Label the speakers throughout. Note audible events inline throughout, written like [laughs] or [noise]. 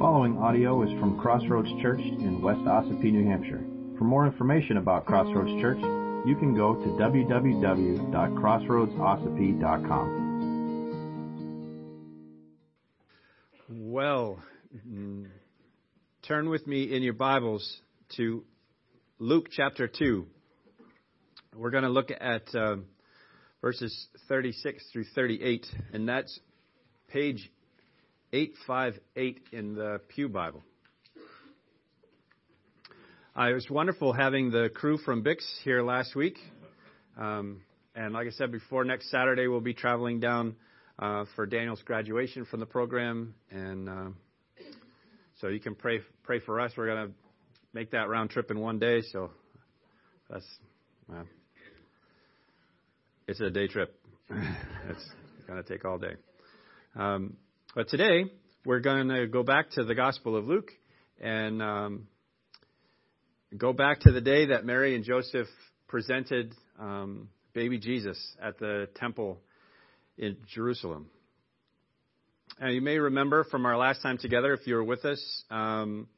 Speaker 1: following audio is from Crossroads Church in West Ossipee, New Hampshire. For more information about Crossroads Church, you can go to www.crossroadsossipee.com.
Speaker 2: Well, turn with me in your Bibles to Luke chapter 2. We're going to look at uh, verses 36 through 38, and that's page 858 in the Pew Bible. Uh, it was wonderful having the crew from Bix here last week. Um, and like I said before, next Saturday we'll be traveling down uh, for Daniel's graduation from the program. And uh, so you can pray pray for us. We're going to make that round trip in one day. So that's, well, it's a day trip. [laughs] it's going to take all day. Um, but today, we're going to go back to the Gospel of Luke and um, go back to the day that Mary and Joseph presented um, baby Jesus at the temple in Jerusalem. Now, you may remember from our last time together, if you were with us, um,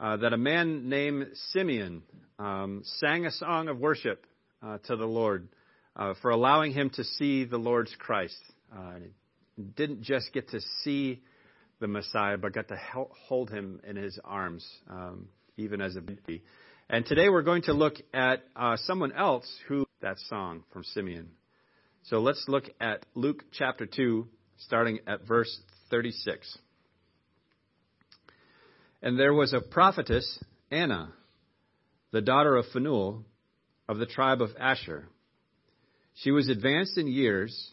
Speaker 2: uh, that a man named Simeon um, sang a song of worship uh, to the Lord uh, for allowing him to see the Lord's Christ. Uh, didn't just get to see the Messiah, but got to hold him in his arms, um, even as a baby. And today we're going to look at uh, someone else who that song from Simeon. So let's look at Luke chapter 2, starting at verse 36. And there was a prophetess, Anna, the daughter of Phanuel, of the tribe of Asher. She was advanced in years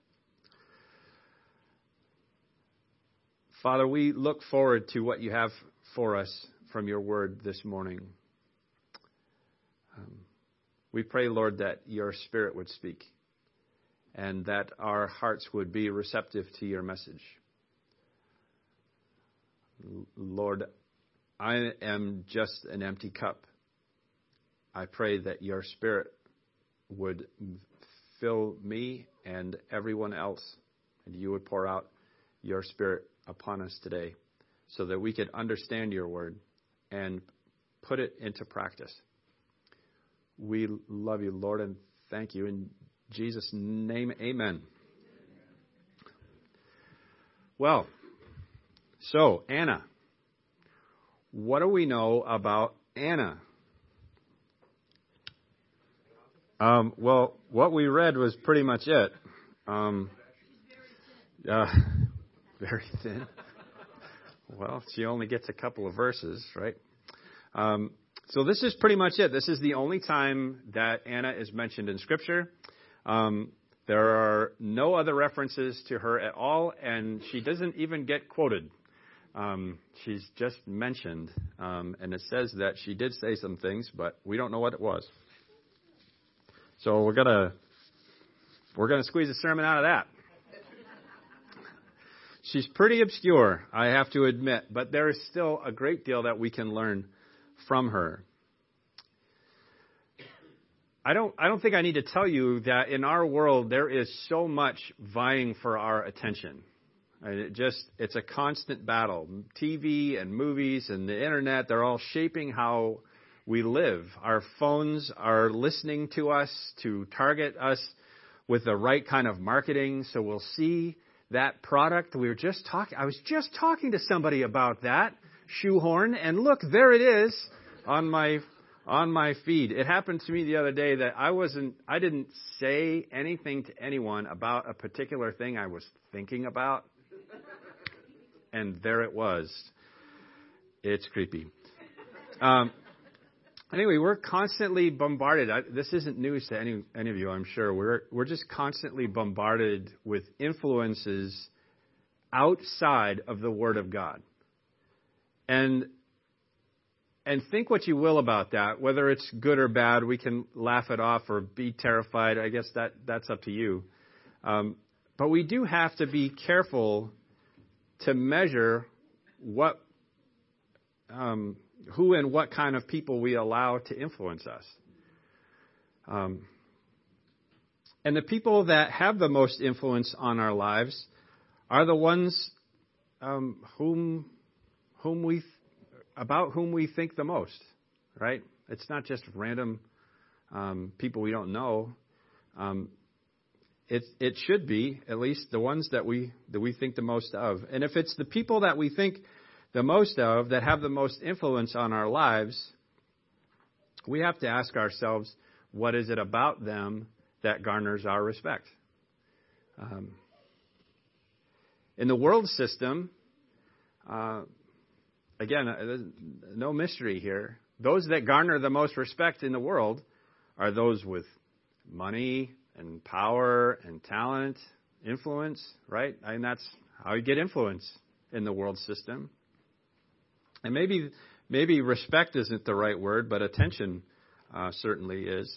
Speaker 2: Father, we look forward to what you have for us from your word this morning. Um, we pray, Lord, that your spirit would speak and that our hearts would be receptive to your message. Lord, I am just an empty cup. I pray that your spirit would fill me and everyone else, and you would pour out your spirit upon us today so that we could understand your word and put it into practice. We love you, Lord, and thank you. In Jesus' name, amen. Well, so, Anna. What do we know about Anna? Um, well, what we read was pretty much it. Um, uh, very [laughs] thin. well, she only gets a couple of verses, right? Um, so this is pretty much it. This is the only time that Anna is mentioned in Scripture. Um, there are no other references to her at all, and she doesn't even get quoted. Um, she's just mentioned, um, and it says that she did say some things, but we don't know what it was. So we're gonna we're gonna squeeze a sermon out of that. She's pretty obscure, I have to admit, but there is still a great deal that we can learn from her. I don't, I don't think I need to tell you that in our world there is so much vying for our attention. It just, it's a constant battle. TV and movies and the internet, they're all shaping how we live. Our phones are listening to us to target us with the right kind of marketing. So we'll see that product. We were just talking, I was just talking to somebody about that shoehorn, and look, there it is on my on my feed. It happened to me the other day that I wasn't I didn't say anything to anyone about a particular thing I was thinking about. And there it was. It's creepy. Um, Anyway, we're constantly bombarded. I, this isn't news to any any of you, I'm sure. We're we're just constantly bombarded with influences outside of the Word of God. And and think what you will about that, whether it's good or bad. We can laugh it off or be terrified. I guess that that's up to you. Um, but we do have to be careful to measure what, um, who and what kind of people we allow to influence us. Um, and the people that have the most influence on our lives are the ones um, whom whom we about whom we think the most, right? It's not just random um, people we don't know. Um, it it should be at least the ones that we that we think the most of. And if it's the people that we think the most of that have the most influence on our lives, we have to ask ourselves, what is it about them that garners our respect? Um, in the world system, uh, again, uh, no mystery here. Those that garner the most respect in the world are those with money and power and talent, influence, right? And that's how you get influence in the world system. And maybe maybe respect isn't the right word, but attention uh, certainly is.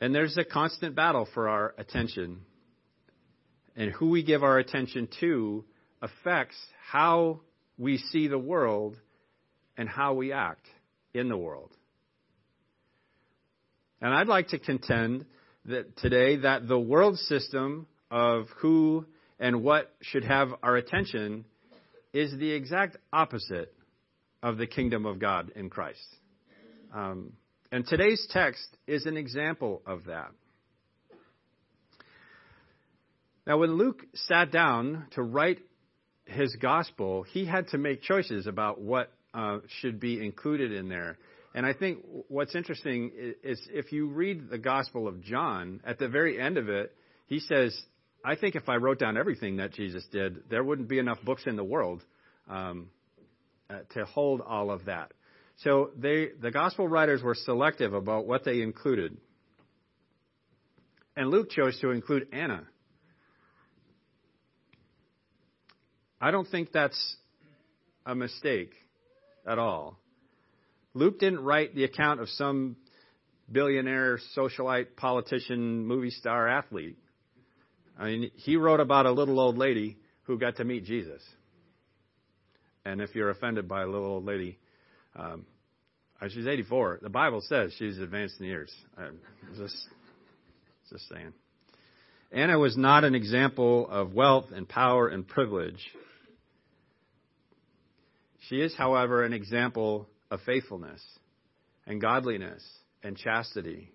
Speaker 2: And there's a constant battle for our attention. And who we give our attention to affects how we see the world and how we act in the world. And I'd like to contend that today that the world system of who and what should have our attention is the exact opposite of the kingdom of God in Christ. Um, and today's text is an example of that. Now, when Luke sat down to write his gospel, he had to make choices about what uh, should be included in there. And I think what's interesting is, is if you read the Gospel of John, at the very end of it, he says, I think if I wrote down everything that Jesus did, there wouldn't be enough books in the world um, uh, to hold all of that. So they, the gospel writers were selective about what they included. And Luke chose to include Anna. I don't think that's a mistake at all. Luke didn't write the account of some billionaire, socialite, politician, movie star, athlete. I mean, he wrote about a little old lady who got to meet Jesus. And if you're offended by a little old lady, um, uh, she's 84. The Bible says she's advanced in years. I'm just, just saying. Anna was not an example of wealth and power and privilege. She is, however, an example of faithfulness and godliness and chastity.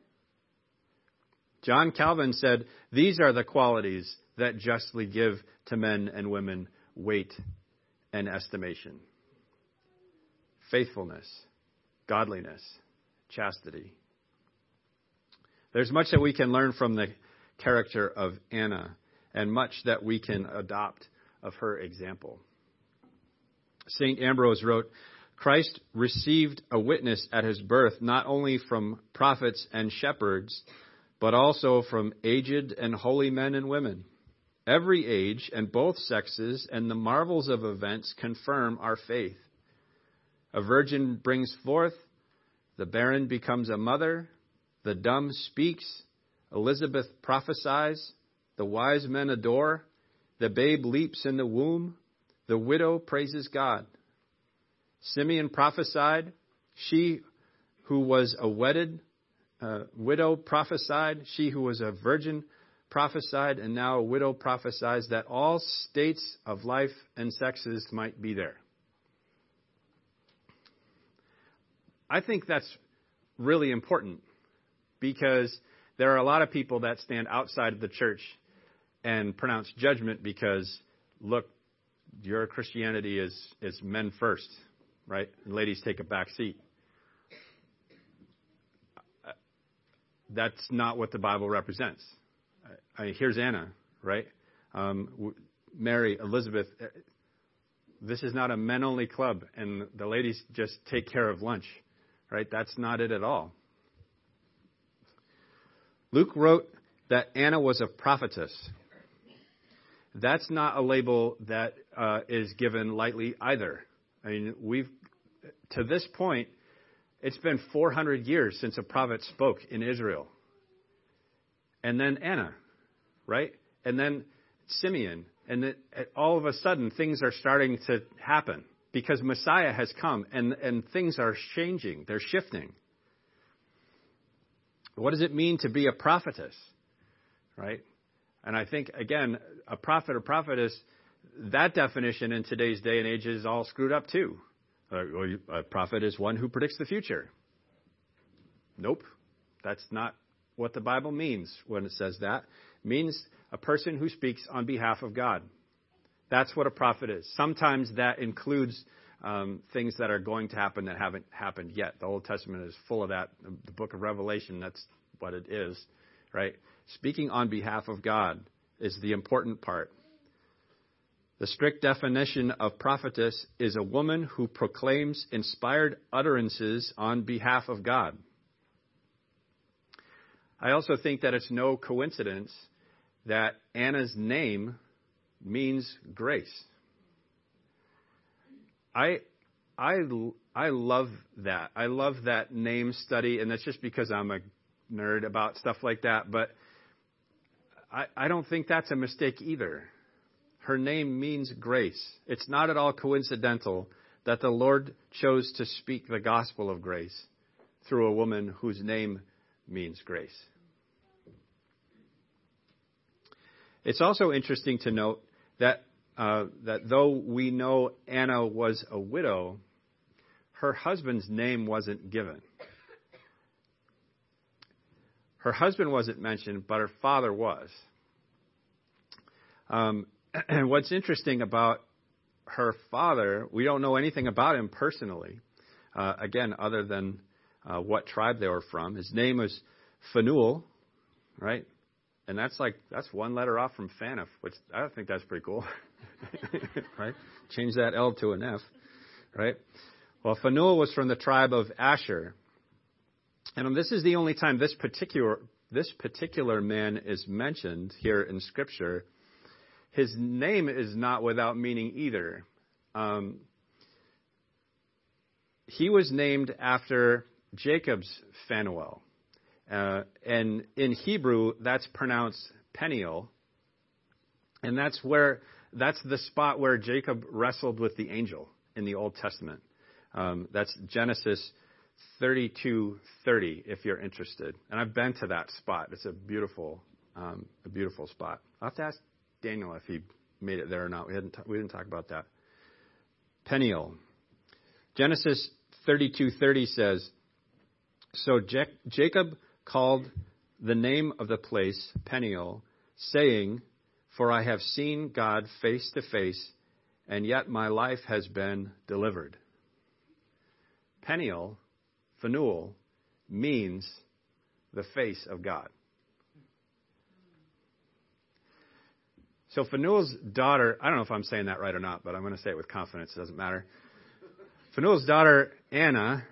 Speaker 2: John Calvin said, These are the qualities that justly give to men and women weight and estimation faithfulness, godliness, chastity. There's much that we can learn from the character of Anna, and much that we can adopt of her example. St. Ambrose wrote, Christ received a witness at his birth not only from prophets and shepherds, but also from aged and holy men and women. Every age and both sexes and the marvels of events confirm our faith. A virgin brings forth, the barren becomes a mother, the dumb speaks, Elizabeth prophesies, the wise men adore, the babe leaps in the womb, the widow praises God. Simeon prophesied, she who was a wedded uh, widow prophesied, she who was a virgin prophesied, and now a widow prophesies that all states of life and sexes might be there. I think that's really important because there are a lot of people that stand outside of the church and pronounce judgment because, look, your Christianity is, is men first, right? And ladies take a back seat. That's not what the Bible represents. I mean, here's Anna, right? Um, Mary, Elizabeth. Uh, this is not a men only club, and the ladies just take care of lunch, right? That's not it at all. Luke wrote that Anna was a prophetess. That's not a label that uh, is given lightly either. I mean, we've to this point, it's been 400 years since a prophet spoke in Israel. And then Anna, right? And then Simeon. And then all of a sudden, things are starting to happen because Messiah has come and, and things are changing, they're shifting. What does it mean to be a prophetess? Right? And I think, again, a prophet or prophetess, that definition in today's day and age is all screwed up too. A prophet is one who predicts the future. Nope. That's not what the Bible means when it says that. It means a person who speaks on behalf of God. That's what a prophet is. Sometimes that includes um, things that are going to happen that haven't happened yet. The Old Testament is full of that. The book of Revelation, that's what it is, right? Speaking on behalf of God is the important part. The strict definition of prophetess is a woman who proclaims inspired utterances on behalf of God. I also think that it's no coincidence that Anna's name means grace. I I I love that. I love that name study, and that's just because I'm a nerd about stuff like that. But I, I don't think that's a mistake either. Her name means grace. It's not at all coincidental that the Lord chose to speak the gospel of grace through a woman whose name means grace. It's also interesting to note that uh, that though we know Anna was a widow, her husband's name wasn't given. Her husband wasn't mentioned, but her father was. Um, [clears throat] what's interesting about her father, we don't know anything about him personally. Uh, again, other than uh, what tribe they were from. His name was Phanuel, right? And that's like that's one letter off from Fanif, which I think that's pretty cool, [laughs] right? Change that L to an F, right? Well, Phanuel was from the tribe of Asher, and this is the only time this particular this particular man is mentioned here in Scripture. His name is not without meaning either. Um, he was named after Jacob's Phanuel. Uh, and in Hebrew, that's pronounced Peniel. And that's where that's the spot where Jacob wrestled with the angel in the Old Testament. Um, that's Genesis 32:30, if you're interested. And I've been to that spot. It's a beautiful, um, a beautiful spot. I'll have to ask Daniel if he made it there or not. We hadn't we didn't talk about that. Peniel. Genesis 32:30 says, "So Jacob called the name of the place Peniel, saying, For I have seen God face to face, and yet my life has been delivered. Peniel, Phanuel, means the face of God. So Phanuel's daughter, I don't know if I'm saying that right or not, but I'm going to say it with confidence, it doesn't matter. Phanuel's daughter, Anna,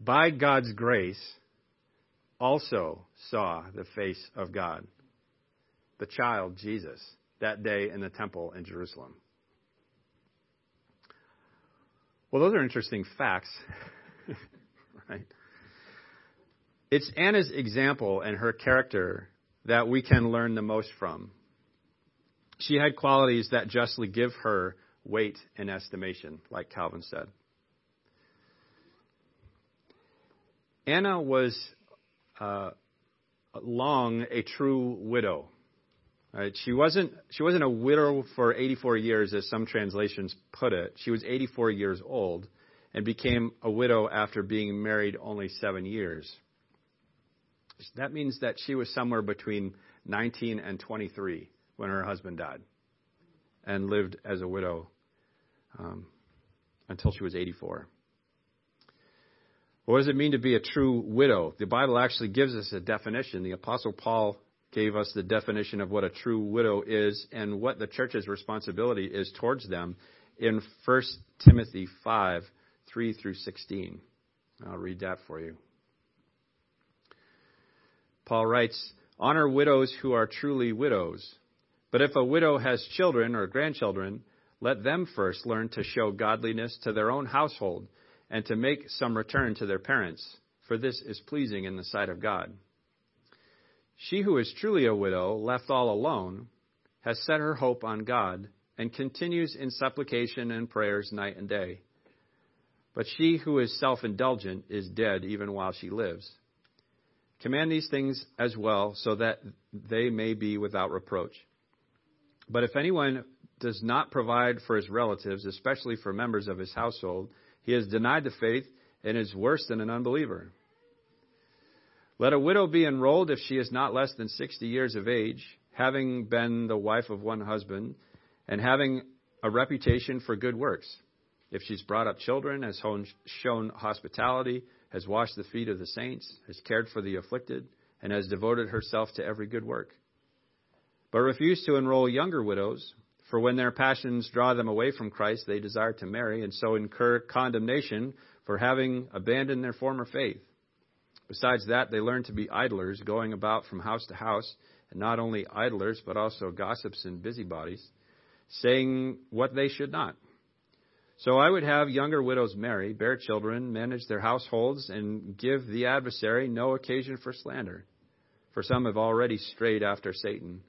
Speaker 2: by God's grace, also saw the face of God, the child Jesus, that day in the temple in Jerusalem. Well, those are interesting facts, [laughs] right? It's Anna's example and her character that we can learn the most from. She had qualities that justly give her weight and estimation, like Calvin said. Anna was uh, long a true widow. Right? She wasn't she wasn't a widow for 84 years, as some translations put it. She was 84 years old and became a widow after being married only seven years. That means that she was somewhere between 19 and 23 when her husband died, and lived as a widow um, until she was 84. What does it mean to be a true widow? The Bible actually gives us a definition. The Apostle Paul gave us the definition of what a true widow is and what the church's responsibility is towards them in 1 Timothy 5 3 through 16. I'll read that for you. Paul writes, Honor widows who are truly widows. But if a widow has children or grandchildren, let them first learn to show godliness to their own household and to make some return to their parents, for this is pleasing in the sight of God. She who is truly a widow, left all alone, has set her hope on God and continues in supplication and prayers night and day. But she who is self indulgent is dead even while she lives. Command these things as well, so that they may be without reproach. But if anyone does not provide for his relatives, especially for members of his household, he has denied the faith and is worse than an unbeliever. Let a widow be enrolled if she is not less than 60 years of age, having been the wife of one husband, and having a reputation for good works. If she's brought up children, has shown hospitality, has washed the feet of the saints, has cared for the afflicted, and has devoted herself to every good work. But refuse to enroll younger widows, for when their passions draw them away from Christ, they desire to marry, and so incur condemnation for having abandoned their former faith. Besides that, they learn to be idlers, going about from house to house, and not only idlers, but also gossips and busybodies, saying what they should not. So I would have younger widows marry, bear children, manage their households, and give the adversary no occasion for slander. For some have already strayed after Satan.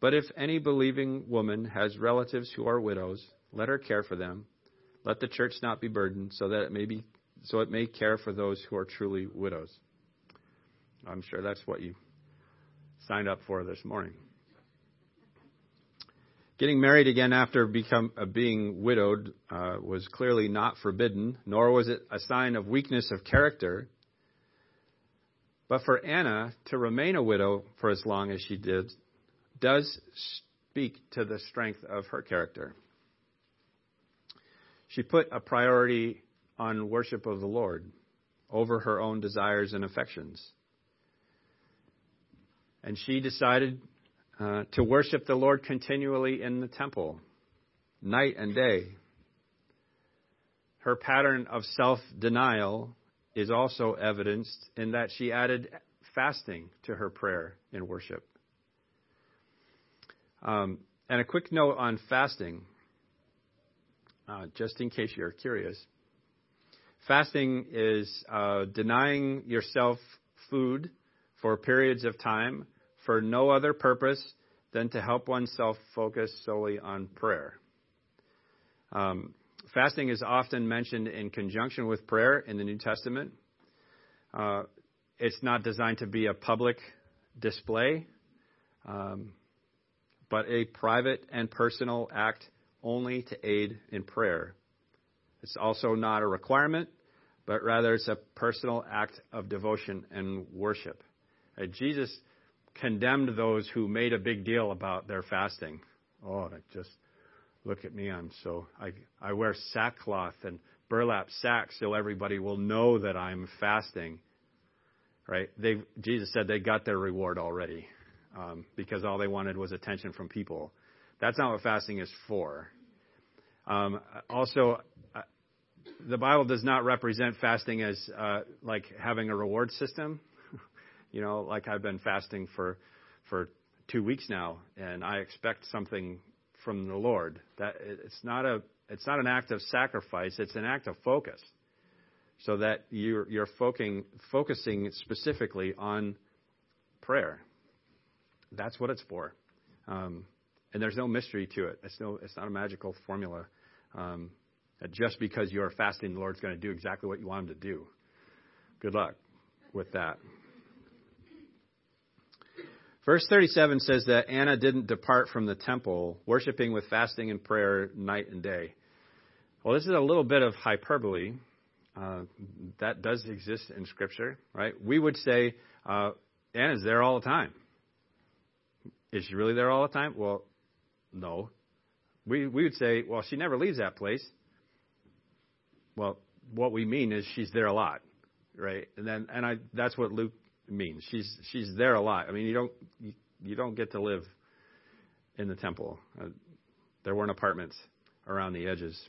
Speaker 2: But if any believing woman has relatives who are widows, let her care for them. Let the church not be burdened, so that it may be so it may care for those who are truly widows. I'm sure that's what you signed up for this morning. Getting married again after become, uh, being widowed uh, was clearly not forbidden, nor was it a sign of weakness of character. But for Anna to remain a widow for as long as she did does speak to the strength of her character. She put a priority on worship of the Lord over her own desires and affections. And she decided uh, to worship the Lord continually in the temple, night and day. Her pattern of self denial is also evidenced in that she added fasting to her prayer and worship. Um, and a quick note on fasting, uh, just in case you're curious. Fasting is uh, denying yourself food for periods of time for no other purpose than to help oneself focus solely on prayer. Um, fasting is often mentioned in conjunction with prayer in the New Testament. Uh, it's not designed to be a public display, um, but a private and personal act only to aid in prayer. It's also not a requirement, but rather it's a personal act of devotion and worship. Uh, Jesus condemned those who made a big deal about their fasting. Oh, just look at me. I'm so, I, I wear sackcloth and burlap sacks so everybody will know that I'm fasting. Right? They, Jesus said they got their reward already because all they wanted was attention from people. That's not what fasting is for. Um, also, uh, the Bible does not represent fasting as uh, like having a reward system. [laughs] You know, like I've been fasting for for two weeks now, and I expect something from the Lord. That it's not a it's not an act of sacrifice; it's an act of focus, so that you're you're focusing focusing specifically on prayer. That's what it's for, um, and there's no mystery to it. It's no it's not a magical formula. Um, just because you're fasting, the Lord's going to do exactly what you want Him to do. Good luck with that. Verse 37 says that Anna didn't depart from the temple, worshiping with fasting and prayer night and day. Well, this is a little bit of hyperbole. Uh, that does exist in Scripture, right? We would say uh, Anna's there all the time. Is she really there all the time? Well, no. We we would say, well, she never leaves that place. Well, what we mean is she's there a lot, right? And then and I that's what Luke means. She's she's there a lot. I mean, you don't you, you don't get to live in the temple. Uh, there weren't apartments around the edges.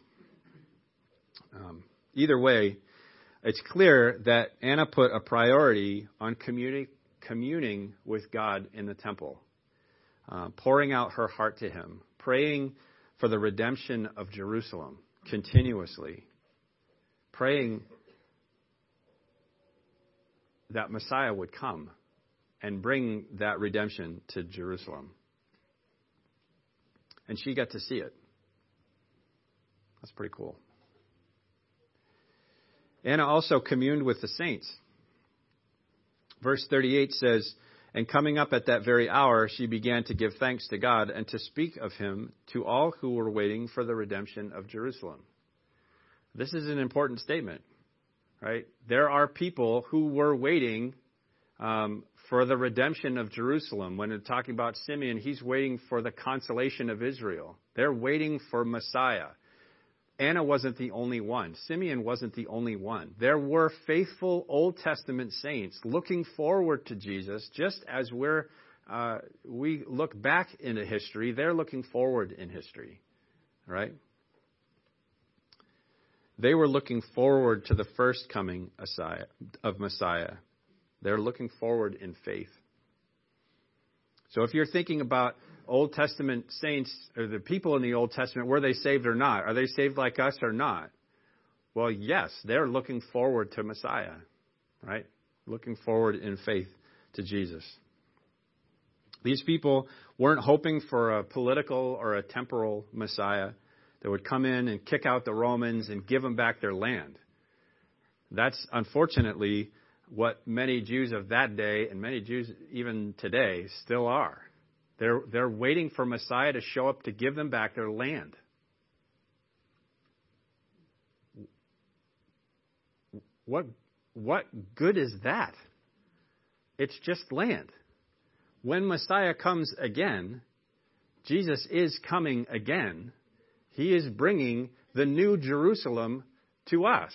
Speaker 2: Um, either way, it's clear that Anna put a priority on communi- communing with God in the temple, uh, pouring out her heart to Him, praying for the redemption of Jerusalem continuously, praying that Messiah would come and bring that redemption to Jerusalem. And she got to see it. That's pretty cool. Anna also communed with the saints. Verse 38 says, And coming up at that very hour, she began to give thanks to God and to speak of him to all who were waiting for the redemption of Jerusalem. This is an important statement, right? There are people who were waiting um, for the redemption of Jerusalem. When talking about Simeon, he's waiting for the consolation of Israel. They're waiting for Messiah. Anna wasn't the only one. Simeon wasn't the only one. There were faithful Old Testament saints looking forward to Jesus, just as we're uh, we look back into history. They're looking forward in history, right? They were looking forward to the first coming of Messiah. They're looking forward in faith. So if you're thinking about Old Testament saints, or the people in the Old Testament, were they saved or not? Are they saved like us or not? Well, yes, they're looking forward to Messiah, right? Looking forward in faith to Jesus. These people weren't hoping for a political or a temporal Messiah that would come in and kick out the Romans and give them back their land. That's unfortunately what many Jews of that day and many Jews even today still are. They're, they're waiting for Messiah to show up to give them back their land. What, what good is that? It's just land. When Messiah comes again, Jesus is coming again. He is bringing the new Jerusalem to us.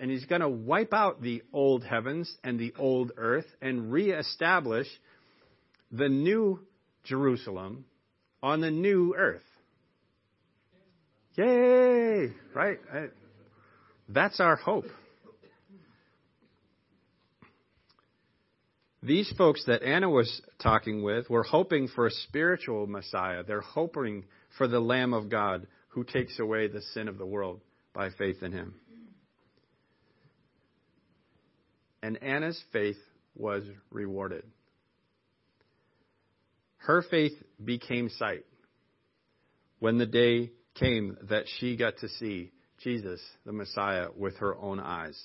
Speaker 2: And he's going to wipe out the old heavens and the old earth and reestablish the new Jerusalem on the new earth. Yay! Right? That's our hope. These folks that Anna was talking with were hoping for a spiritual Messiah. They're hoping for the Lamb of God who takes away the sin of the world by faith in him. And Anna's faith was rewarded. Her faith became sight when the day came that she got to see Jesus, the Messiah, with her own eyes.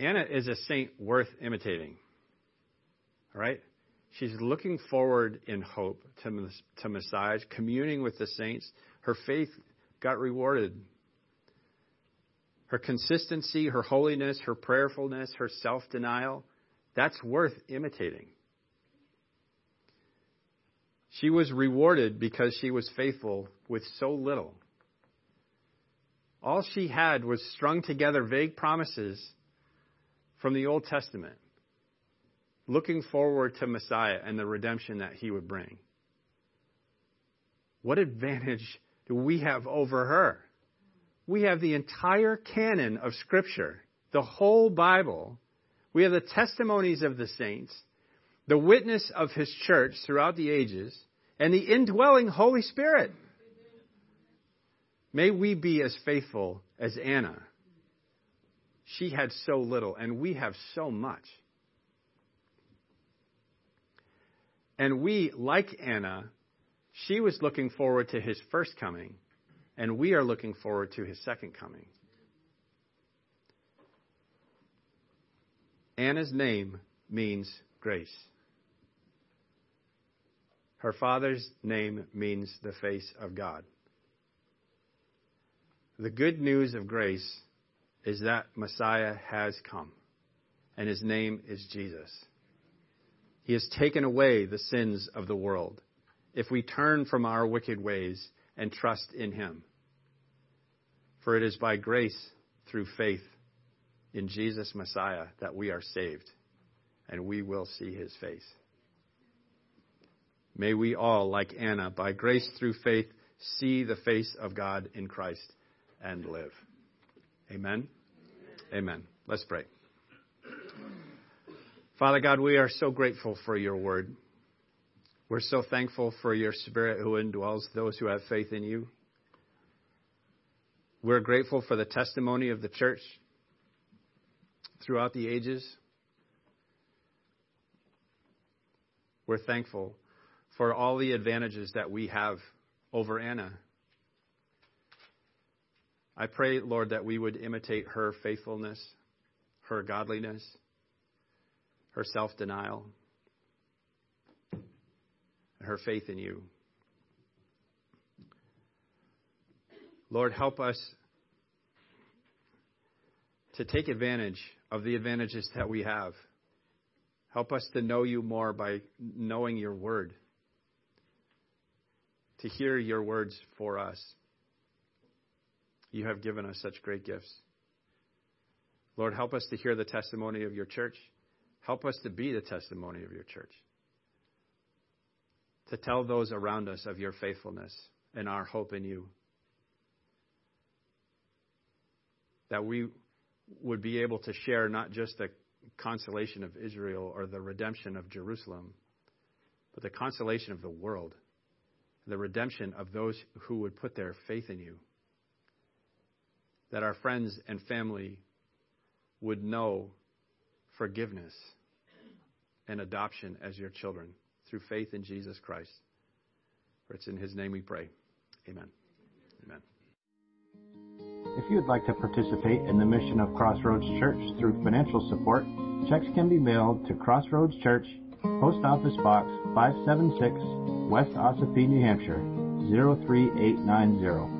Speaker 2: Anna is a saint worth imitating. All right? She's looking forward in hope to, to Messiah, communing with the saints. Her faith got rewarded. Her consistency, her holiness, her prayerfulness, her self denial, that's worth imitating. She was rewarded because she was faithful with so little. All she had was strung together vague promises from the Old Testament, looking forward to Messiah and the redemption that he would bring. What advantage do we have over her? We have the entire canon of Scripture, the whole Bible, we have the testimonies of the saints, the witness of his church throughout the ages, and the indwelling Holy Spirit. May we be as faithful as Anna. She had so little, and we have so much. And we, like Anna, she was looking forward to his first coming, and we are looking forward to his second coming. Anna's name means grace. Her father's name means the face of God. The good news of grace is that Messiah has come, and his name is Jesus. He has taken away the sins of the world if we turn from our wicked ways and trust in him. For it is by grace through faith in Jesus Messiah that we are saved and we will see his face. May we all, like Anna, by grace through faith, see the face of God in Christ and live. Amen. Amen. Let's pray. Father God, we are so grateful for your word. We're so thankful for your spirit who indwells those who have faith in you. We're grateful for the testimony of the church throughout the ages. We're thankful for all the advantages that we have over Anna. I pray, Lord, that we would imitate her faithfulness, her godliness, her self denial, her faith in you. Lord, help us to take advantage of the advantages that we have. Help us to know you more by knowing your word, to hear your words for us. You have given us such great gifts. Lord, help us to hear the testimony of your church. Help us to be the testimony of your church. To tell those around us of your faithfulness and our hope in you. That we would be able to share not just the consolation of Israel or the redemption of Jerusalem, but the consolation of the world, the redemption of those who would put their faith in you. That our friends and family would know forgiveness and adoption as your children through faith in Jesus Christ. For it's in his name we pray. Amen. Amen.
Speaker 1: If you would like to participate in the mission of Crossroads Church through financial support, checks can be mailed to Crossroads Church, Post Office Box 576, West Ossipee, New Hampshire 03890.